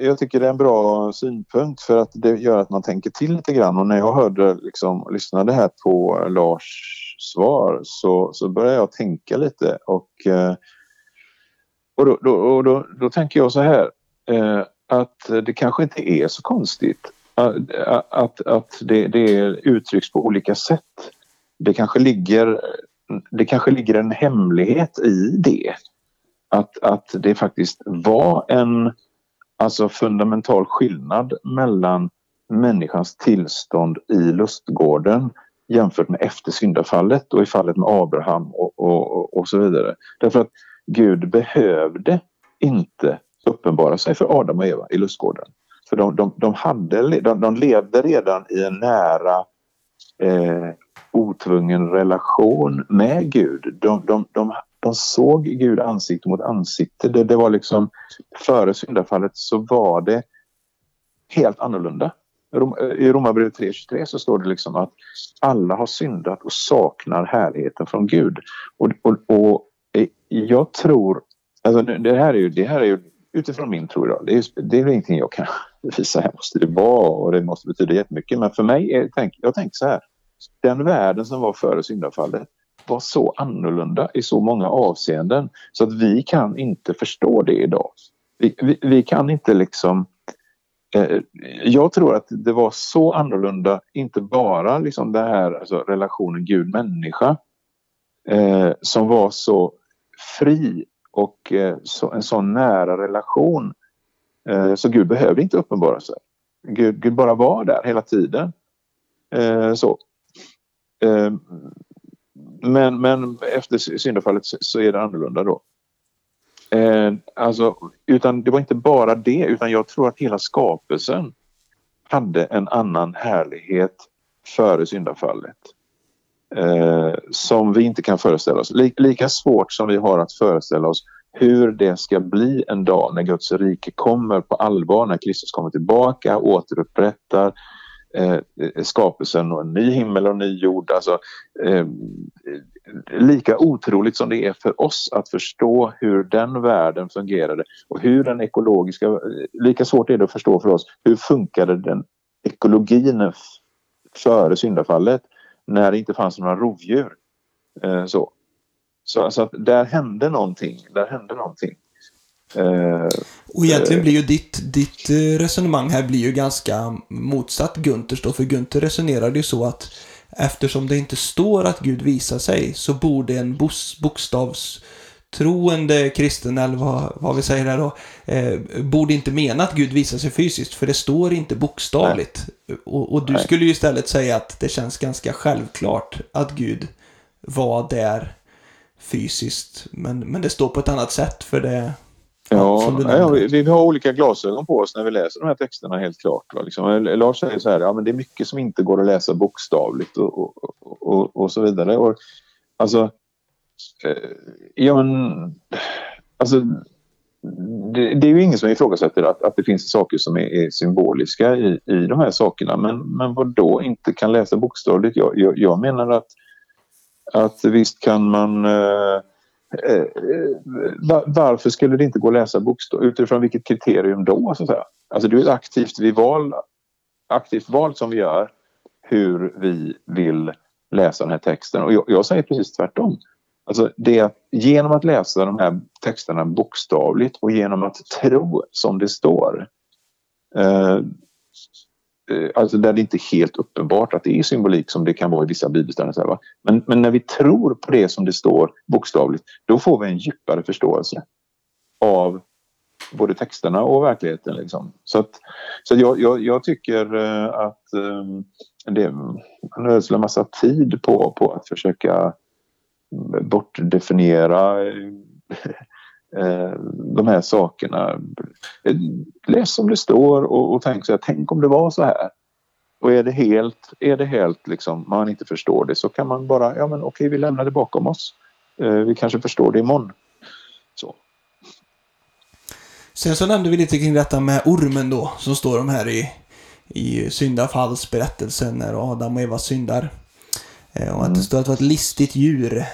jag tycker det är en bra synpunkt för att det gör att man tänker till lite grann och när jag hörde liksom lyssnade här på Lars svar så, så började jag tänka lite och, eh, och, då, då, och då, då tänker jag så här eh, att det kanske inte är så konstigt att, att, det, det uttrycks på olika sätt. Det kanske ligger, det kanske ligger en hemlighet i det. Att, att det faktiskt var en alltså fundamental skillnad mellan människans tillstånd i lustgården jämfört med efter syndafallet och i fallet med Abraham och, och, och så vidare. Därför att Gud behövde inte uppenbara sig för Adam och Eva i lustgården. För de, de, de, hade, de, de levde redan i en nära eh, otvungen relation med Gud. De, de, de, de såg Gud ansikte mot ansikte. Det, det var liksom före syndafallet så var det helt annorlunda. Eh, I Romarbrevet 3.23 så står det liksom att alla har syndat och saknar härligheten från Gud. Och, och, och eh, jag tror, alltså det här är ju, det här är ju utifrån min tro idag, det är, det är ingenting jag kan så här måste det vara och det måste betyda jättemycket. Men för mig, är, tänk, jag tänker så här, den världen som var före syndafallet var så annorlunda i så många avseenden så att vi kan inte förstå det idag. Vi, vi, vi kan inte liksom Eh, jag tror att det var så annorlunda, inte bara liksom det här alltså relationen Gud-människa eh, som var så fri och eh, så, en sån nära relation. Eh, så Gud behövde inte uppenbara sig. Gud, Gud bara var där hela tiden. Eh, så. Eh, men, men efter syndafallet så, är det annorlunda då. Alltså, utan det var inte bara det, utan jag tror att hela skapelsen hade en annan härlighet före syndafallet. Eh, som vi inte kan föreställa oss. lika svårt som vi har att föreställa oss hur det ska bli en dag när Guds rike kommer på allvar, när Kristus kommer tillbaka, återupprättar eh, skapelsen och en ny himmel och en ny jord. Alltså, eh, lika otroligt som det är för oss att förstå hur den världen fungerade och hur den ekologiska, eh, lika svårt är det att förstå för oss, hur funkade den ekologin före syndafallet när det inte fanns några rovdjur. Eh, så. Så att där hände någonting, där hände någonting. Eh, och egentligen blir ju ditt, ditt eh, resonemang här blir ju ganska motsatt Gunters då, för Gunter resonerade ju så att eftersom det inte står att Gud visar sig så borde en bokstavstroende kristen, eller vad, vad vi säger här då, eh, borde inte mena att Gud visar sig fysiskt, för det står inte bokstavligt. Och, och, du Nej. skulle ju istället säga att det känns ganska självklart att Gud var där fysiskt, men, men det står på ett annat sätt för det Ja, ja vi, vi, har olika glasögon på oss när vi läser de här texterna helt klart. Liksom. Lars säger så här, ja men det är mycket som inte går att läsa bokstavligt och, och, och, och så vidare. Och, alltså, eh, ja men, alltså det, det, är ju ingen som ifrågasätter att, att det finns saker som är, är symboliska i, i de här sakerna. Men, men vad då inte kan läsa bokstavligt? Jag, jag, jag menar att, att visst kan man eh, Eh, eh varför skulle det inte gå att läsa bokstav? Utifrån vilket kriterium då? Så att säga? Alltså det är ett aktivt, vi val, aktivt val som vi gör hur vi vill läsa den här texten. Och jag, jag säger precis tvärtom. Alltså det, genom att läsa de här texterna bokstavligt och genom att tro som det står eh, Eh, alltså där det inte är helt uppenbart att det är symbolik som det kan vara i vissa bibelställen. Men, men när vi tror på det som det står bokstavligt, då får vi en djupare förståelse av både texterna och verkligheten. Liksom. Så, att, så jag, jag, jag tycker eh, att um, det man ödslar en massa tid på, på att försöka mm, bortdefiniera eh, de här sakerna. Läs som det står och, och tänk så här, tänk om det var så här. Och är det helt, är det helt liksom, man inte förstår det så kan man bara, ja men okej vi lämnar det bakom oss. Eh, vi kanske förstår det imorgon. Så. Sen så nämnde vi lite kring detta med ormen då, som står de här i, i syndafallsberättelsen när Adam och Eva syndar. Eh, och att det mm. står att det var ett listigt djur.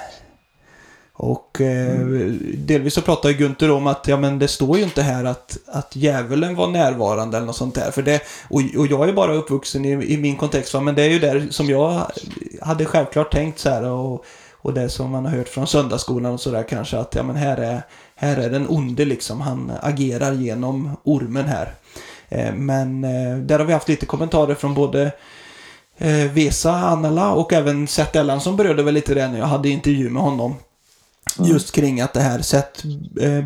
Och eh, mm. delvis så pratar Gunther om att ja, men det står ju inte här att, att djävulen var närvarande eller något sånt där. För det, och, och jag är bara uppvuxen i, i min kontext, va? men det är ju där som jag hade självklart tänkt så här. Och, och det som man har hört från söndagsskolan och sådär kanske att ja, men här, är, här är den onde liksom. Han agerar genom ormen här. Eh, men eh, där har vi haft lite kommentarer från både eh, Vesa Annala och även Seth Ellan som berörde väl lite det när jag hade intervju med honom. Mm. Just kring att det här Seth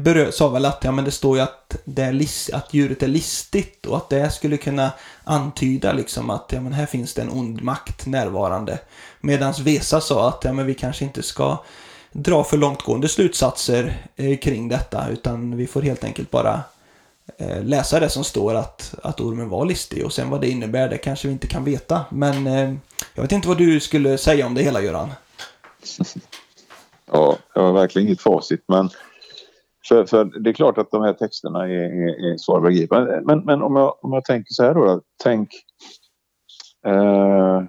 berör, sa väl att ja, men det står ju att, det är list, att djuret är listigt och att det skulle kunna antyda liksom att ja, men här finns det en ond makt närvarande. Medan Vesa sa att ja, men vi kanske inte ska dra för långtgående slutsatser eh, kring detta utan vi får helt enkelt bara eh, läsa det som står att, att ormen var listig och sen vad det innebär det kanske vi inte kan veta. Men eh, jag vet inte vad du skulle säga om det hela Göran? Ja, jag har verkligen inget facit men för, för det är klart att de här texterna är, är, är svåra att begripa. Men, men om, jag, om jag tänker så här då. tänk eh,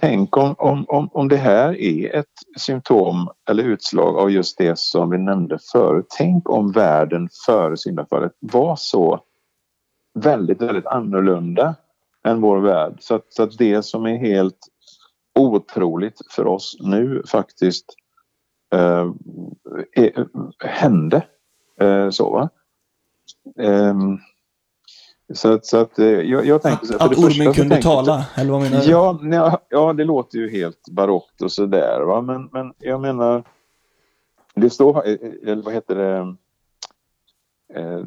Tänk om, om, om, om det här är ett symptom eller utslag av just det som vi nämnde förut. Tänk om världen före syndafallet var så väldigt, väldigt annorlunda än vår värld. Så att, så att det som är helt otroligt för oss nu faktiskt eh, är, hände. Eh, så va? Eh, så, så att, eh, jag, jag tänker så, Att ormen kunde tala, eller vad menar du? Ja, ja, det låter ju helt barockt och sådär. Va? Men, men jag menar, det står, eh, eller vad heter det, eh,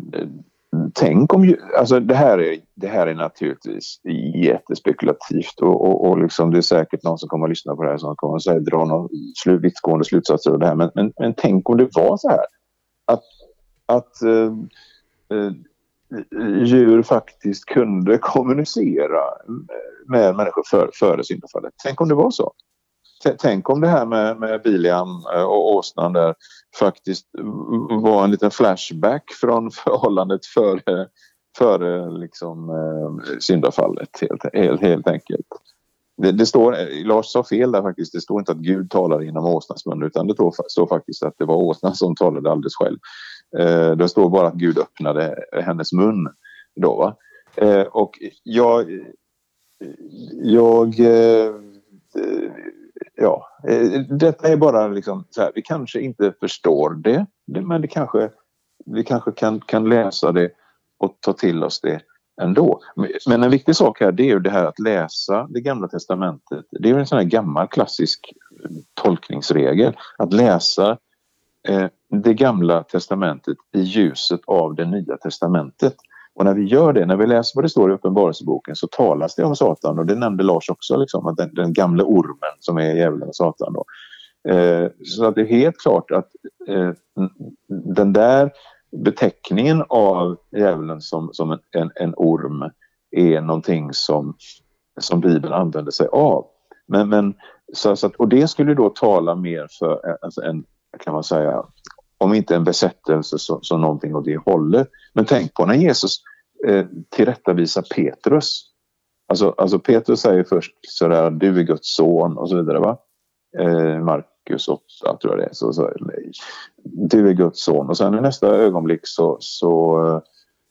tänk om, alltså det här är, det här är naturligtvis jättespekulativt och, och, och liksom det är säkert någon som kommer att lyssna på det här som kommer att säga, dra några vittgående slutsatser av det här. Men, men, men tänk om det var så här att, att eh, eh djur faktiskt kunde kommunicera med människor för, före syndafallet. Tänk om det var så. Tänk om det här med, med Biliam eh, och åsnan där faktiskt var en liten flashback från förhållandet före, före liksom, eh, syndafallet helt, helt, helt enkelt. Det, det, står, eh, Lars sa fel där faktiskt. Det står inte att Gud talar genom åsnans mun utan det står, står faktiskt att det var åsnan som talade alldeles själv. Eh, det står bara att Gud öppnade hennes mun. Då, va? Eh, och jag... Jag... Eh, ja, eh, detta är bara liksom så här, vi kanske inte förstår det, men det kanske, vi kanske kan, kan läsa det och ta till oss det ändå. Men en viktig sak här det är ju det här att läsa det gamla testamentet. Det är ju en sån här gammal klassisk eh, tolkningsregel. Att läsa eh, det gamla testamentet i ljuset av det nya testamentet. Och när vi gör det, när vi läser vad det står i Uppenbarelseboken så talas det om Satan och det nämnde Lars också, liksom, att den, den gamla ormen som är djävulen och Satan. Då. Eh, så att det är helt klart att eh, den där beteckningen av djävulen som, som en, en, en, orm är någonting som, som Bibeln använder sig av. Men, men, så, så att, och det skulle då tala mer för eh, alltså en, kan man säga, om inte en besättelse så, så någonting åt det hållet. Men tänk på när Jesus eh, tillrättavisar Petrus. Alltså, alltså Petrus säger först sådär, du är Guds son och så vidare. Va? Eh, Markus 8 tror jag det är. Så, så, du är Guds son och sen i nästa ögonblick så, så,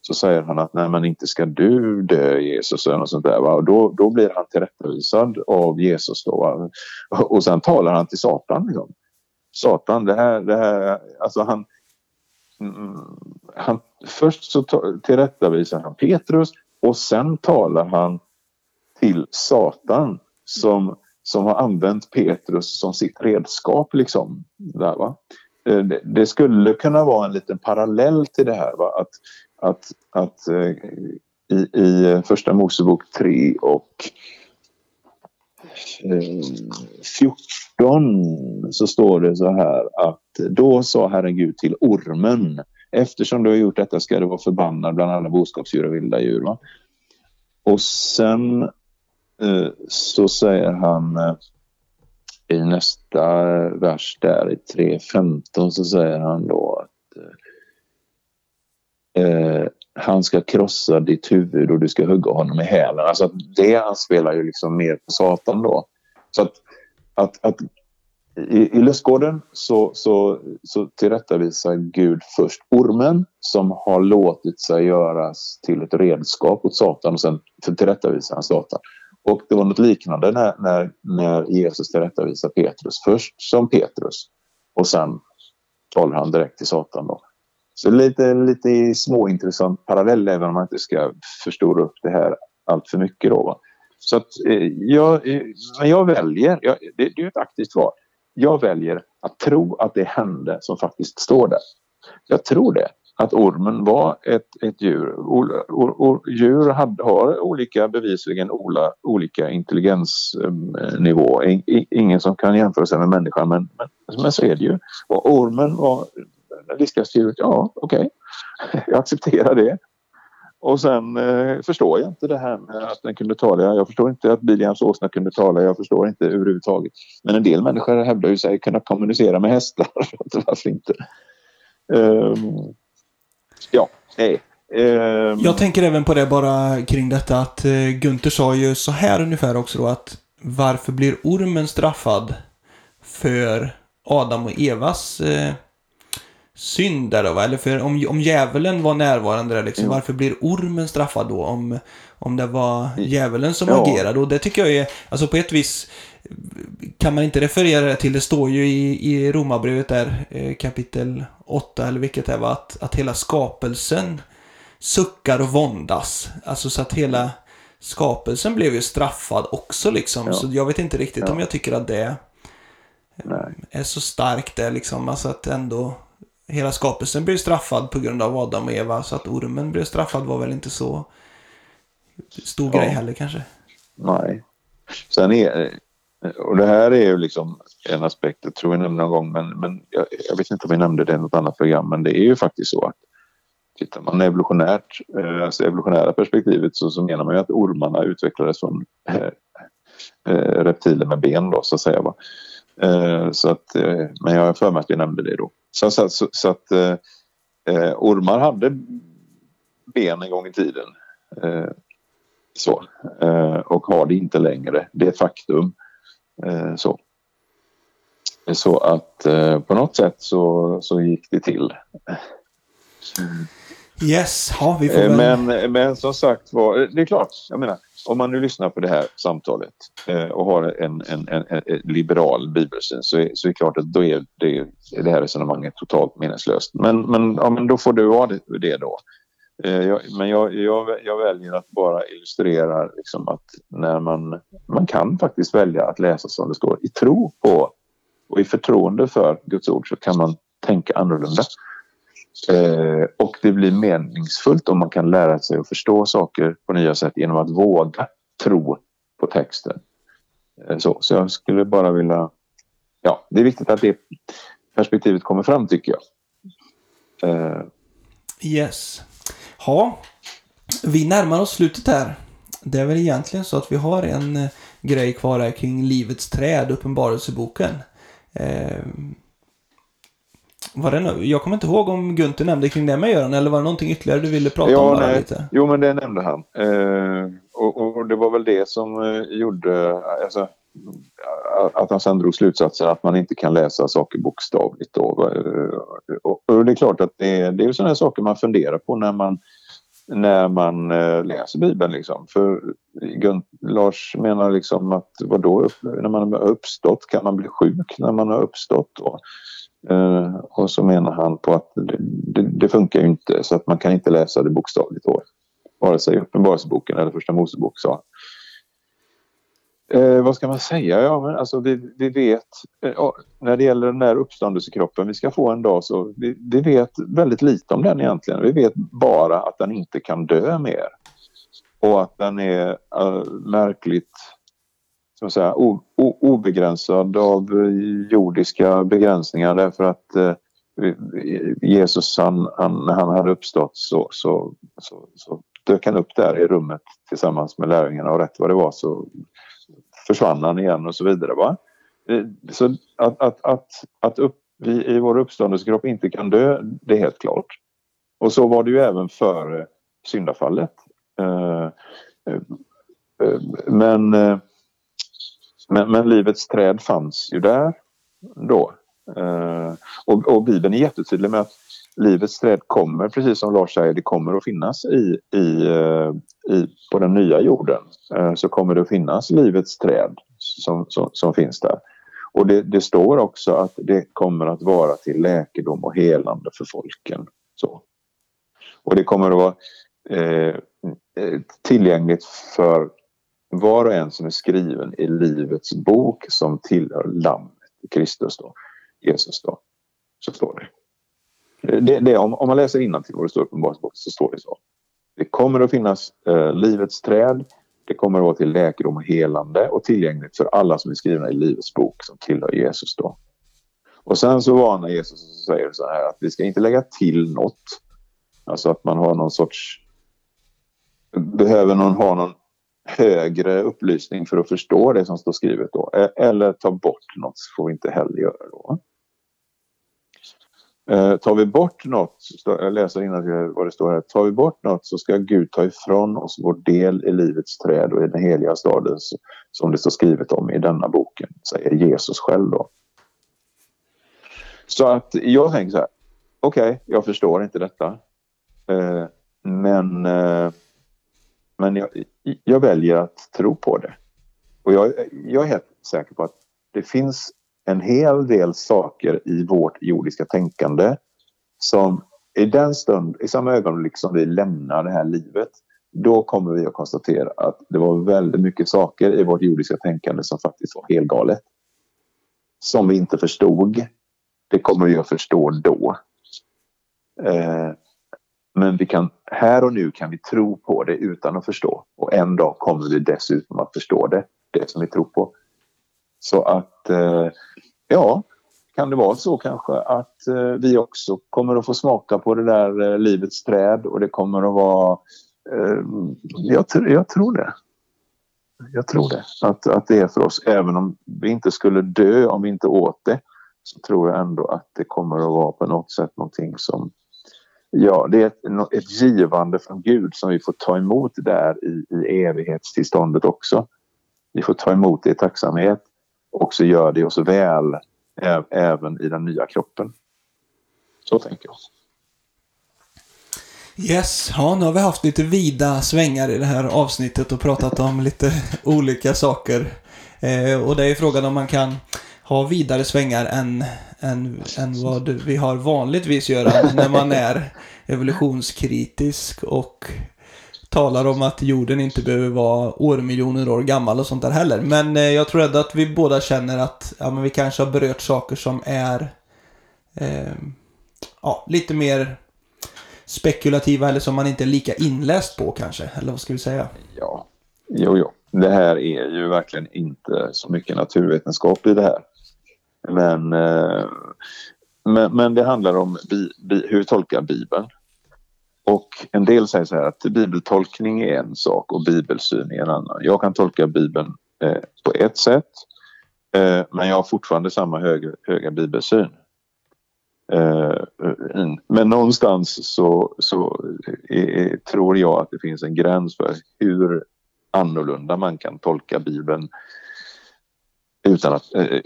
så säger han att nej men inte ska du dö Jesus och sånt där. Va? Och då, då blir han tillrättavisad av Jesus då. Va? Och sen talar han till Satan. Liksom. Satan, det här, det här, alltså han, mm, han först så tillrättavisar han Petrus Och sen talar han till Satan som, som har använt Petrus som sitt redskap. Liksom, där, va? Eh, det, skulle kunna vara en liten parallell till det här. Va? Att, att, att eh, i, i Första Mosebok 3 och Ehm, 14 så står det så här att då sa Herren Gud till ormen Eftersom du har gjort detta ska du vara förbannad bland alla boskapsdjur och vilda djur. Va? Och sen eh, så säger han eh, i nästa vers där i 3.15 så säger han då att eh, eh han ska krossa ditt huvud och du ska hugga honom i hälen. Alltså det anspelar ju liksom mer på Satan då. Så att, att, att i, i lustgården så, så, så tillrättavisar Gud först ormen som har låtit sig göras till ett redskap åt Satan och sen tillrättavisar han Satan. Och det var något liknande när, när, när Jesus tillrättavisar Petrus. Först som Petrus och sen talar han direkt till Satan. Då. Så lite, lite småintressant parallell även om man inte ska förstora upp det här allt för mycket. Då, va? Så att eh, jag, eh, men jag väljer, jag, det, det är ett aktivt val. Jag väljer att tro att det hände som faktiskt står där. Jag tror det. Att ormen var ett, ett djur. Or, or, or, djur hade, har olika, bevisligen ola, olika intelligensnivå. Eh, In, ingen som kan jämföra sig med människan men, men, men så är det ju. Och ormen var Eh, livskraftsdjuret. Ja, okej. Okay. Jag accepterar det. Och sen eh, förstår jag inte det här med att den kunde tala. Jag förstår inte att Biliams åsna kunde tala. Jag förstår inte överhuvudtaget. Men en del människor hävdar ju sig kunna kommunicera med hästar. Varför inte? Um, ja, nej. Um, jag tänker även på det bara kring detta att eh, Gunther sa ju så här ungefär också då att varför blir ormen straffad för Adam och Evas eh, synd där då? Eller för om, om djävulen var närvarande där, liksom, varför blir ormen straffad då? Om, om det var djävulen som ja. agerade. Och det tycker jag är, alltså på ett vis kan man inte referera det till, det står ju i, i Romarbrevet där, eh, kapitel 8 eller vilket det var, att, att hela skapelsen suckar och våndas. Alltså så att hela skapelsen blev ju straffad också liksom. Ja. Så jag vet inte riktigt ja. om jag tycker att det Nej. är så starkt det liksom. Alltså att ändå hela skapelsen blev straffad på grund av Adam och Eva. Så att ormen blev straffad var väl inte så stor ja. grej heller kanske. Nej. Sen är, och det här är ju liksom en aspekt, jag tror jag nämnde någon gång, men, men jag, jag, vet inte om jag nämnde det i något annat program, men det är ju faktiskt så att tittar man evolutionärt, eh, alltså evolutionära perspektivet så, så menar man ju att ormarna utvecklades från äh, reptiler med ben då så att säga. Va? Äh, så att, men jag har för mig att vi nämnde det då. Så, så, så, så att eh, eh, ormar hade ben en gång i tiden. Eh, så. Eh, och har det inte längre. Det är ett faktum. Eh, så. så att eh, på något sätt så, så gick det till. Yes, ja, vi får väl... men, men som sagt var, det är klart, jag menar, om man nu lyssnar på det här samtalet eh, och har en, en, en, en liberal bibelsyn så är, så är det klart att då är det, det här resonemanget totalt meningslöst. Men, men, ja, men då får du ha det, det då. Eh, jag, men jag, jag, jag, väljer att bara illustrera liksom att när man, man kan faktiskt välja att läsa som det står i tro på och i förtroende för Guds ord så kan man tänka annorlunda. Eh, och det blir meningsfullt om man kan lära sig att förstå saker på nya sätt genom att våga tro på texten. Eh, så, så jag skulle bara vilja... Ja, det är viktigt att det perspektivet kommer fram tycker jag. Eh. Yes. Ja, vi närmar oss slutet här. Det är väl egentligen så att vi har en eh, grej kvar här kring livets träd, Uppenbarelseboken. Eh, var det jag kommer inte ihåg om Gunther nämnde kring det med Göran eller var det någonting ytterligare du ville prata ja, om? Bara lite? Jo, men det nämnde han. Eh, och, och, det var väl det som eh, gjorde alltså, att han sen drog slutsatsen att man inte kan läsa saker bokstavligt. Då. Eh, och, och det är klart att det, det är sådana saker man funderar på när man när man eh, läser Bibeln. Liksom. För Gunt, Lars menar liksom att vadå, när man har uppstått, kan man bli sjuk när man har uppstått? Och, Uh, och så menar han på att det, det, det, funkar ju inte så att man kan inte läsa det bokstavligt. Då. vare sig Uppenbarelseboken eller Första Mosebok sa uh, vad ska man säga? Ja, men alltså vi, vi vet uh, när det gäller den där uppståndelsekroppen vi ska få en dag så vi, vi, vet väldigt lite om den egentligen. Vi vet bara att den inte kan dö mer. Och att den är märkligt ska man säga, o, o, obegränsad av eh, jordiska begränsningar därför att eh, Jesus han, han, när han hade uppstått så, så, så, så dök han upp där i rummet tillsammans med lärjungarna och rätt vad det var så försvann han igen och så vidare. Va? Eh, så att, att, att, att upp, vi i vår uppståndelsekropp inte kan dö, det är helt klart. Och så var det ju även före syndafallet. Eh, men, men, men livets träd fanns ju där då. Eh, och, och Bibeln är jättetydlig med att livets träd kommer, precis som Lars säger, det kommer att finnas i, i, eh, i, på den nya jorden. Eh, så kommer det att finnas livets träd som, som, som finns där. Och det, det, står också att det kommer att vara till läkedom och helande för folken. Så. Och det kommer att vara eh, eh tillgängligt för var och en som är skriven i livets bok som tillhör lammet, Kristus då, Jesus då. Så står det. Det, det, om, om man läser innantill vad det står i Uppenbarelseboken så står det så. Det kommer att finnas eh, livets träd. Det kommer att vara till läkedom och helande och tillgängligt för alla som är skrivna i livets bok som tillhör Jesus då. Och sen så varnar Jesus och säger så här att vi ska inte lägga till något. Alltså att man har någon sorts... Behöver någon ha någon högre upplysning för att förstå det som står skrivet då. E- eller ta bort något får vi inte heller göra då. Eh, tar vi bort något, jag läser innan vad det står här, tar vi bort något så ska Gud ta ifrån oss vår del i livets träd och i den heliga staden som det står skrivet om i denna boken, säger Jesus själv då. Så att jag tänker så här, okej, okay, jag förstår inte detta. Eh, men eh, men jag, jag, väljer att tro på det. Och jag, jag är helt säker på att det finns en hel del saker i vårt jordiska tänkande som i den stund, i samma ögonblick som vi lämnar det här livet, då kommer vi att konstatera att det var väldigt mycket saker i vårt jordiska tänkande som faktiskt var helt galet. Som vi inte förstod. Det kommer vi att förstå då. Eh, men vi kan, här och nu kan vi tro på det utan att förstå. Och en dag kommer vi dessutom att förstå det, det som vi tror på. Så att eh, ja, kan det vara så kanske att eh, vi också kommer att få smaka på det där eh, livets träd och det kommer att vara... Eh, jag, jag tror det. Jag tror det. Att, att det är för oss. Även om vi inte skulle dö om vi inte åt det så tror jag ändå att det kommer att vara på något sätt någonting som Ja, det är ett, ett givande från Gud som vi får ta emot där i, i evighetstillståndet också. Vi får ta emot det i tacksamhet och så gör det oss väl även i den nya kroppen. Så tänker jag. Yes, ja nu har vi haft lite vida svängar i det här avsnittet och pratat om lite olika saker. Eh, och det är frågan om man kan ha vidare svängar än, än, än vad vi har vanligtvis göra när man är evolutionskritisk och talar om att jorden inte behöver vara årmiljoner år gammal och sånt där heller. Men eh, jag tror ändå att vi båda känner att ja, men vi kanske har berört saker som är eh, ja, lite mer spekulativa eller som man inte är lika inläst på kanske. Eller vad ska vi säga? Ja, jo, jo. Det här är ju verkligen inte så mycket naturvetenskap i det här. Men, eh, men, men det handlar om bi, bi, hur tolkar Bibeln. Och en del säger så här att bibeltolkning är en sak och bibelsyn är en annan. Jag kan tolka bibeln eh, på ett sätt eh, men jag har fortfarande samma höga, höga bibelsyn. Eh, men någonstans så, så är, tror jag att det finns en gräns för hur annorlunda man kan tolka bibeln utan att, eh, eh,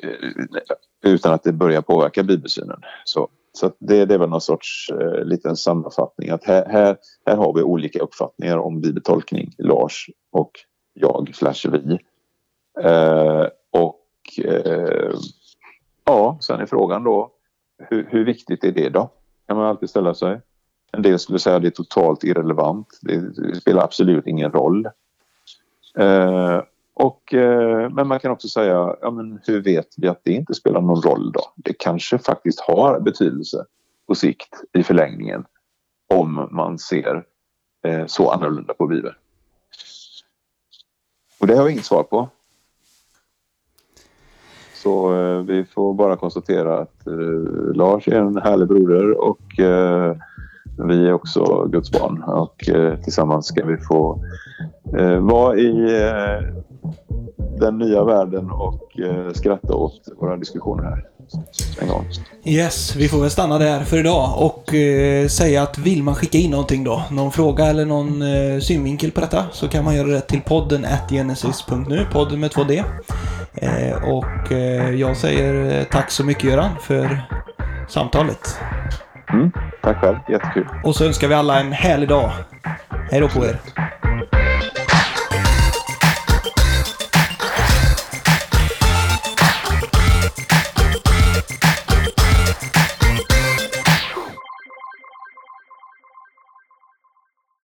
utan att det börjar påverka bibelsynen. Så så det, det är väl någon sorts eh, liten sammanfattning att här, här, här har vi olika uppfattningar om bibeltolkning, Lars och jag slash vi. Eh, och eh, ja, sen är frågan då hur, hur, viktigt är det då? Kan man alltid ställa sig. En del skulle säga att det är totalt irrelevant. Det, det spelar absolut ingen roll. Eh, och, eh, men man kan också säga, ja, men hur vet vi att det inte spelar någon roll då? Det kanske faktiskt har betydelse på sikt i förlängningen om man ser eh, så annorlunda på Bibeln. Och det har vi inget svar på. Så eh, vi får bara konstatera att eh, Lars är en härlig broder och eh, vi är också Guds barn och eh, tillsammans ska vi få eh, vara i eh, den nya världen och eh, skratta åt våra diskussioner här en gång. Yes, vi får väl stanna där för idag och eh, säga att vill man skicka in någonting då, någon fråga eller någon eh, synvinkel på detta så kan man göra det till podden genesis.nu, podden med 2D. Eh, och eh, jag säger eh, tack så mycket Göran för samtalet. Mm, tack själv, jättekul. Och så önskar vi alla en härlig dag. Hej då på er.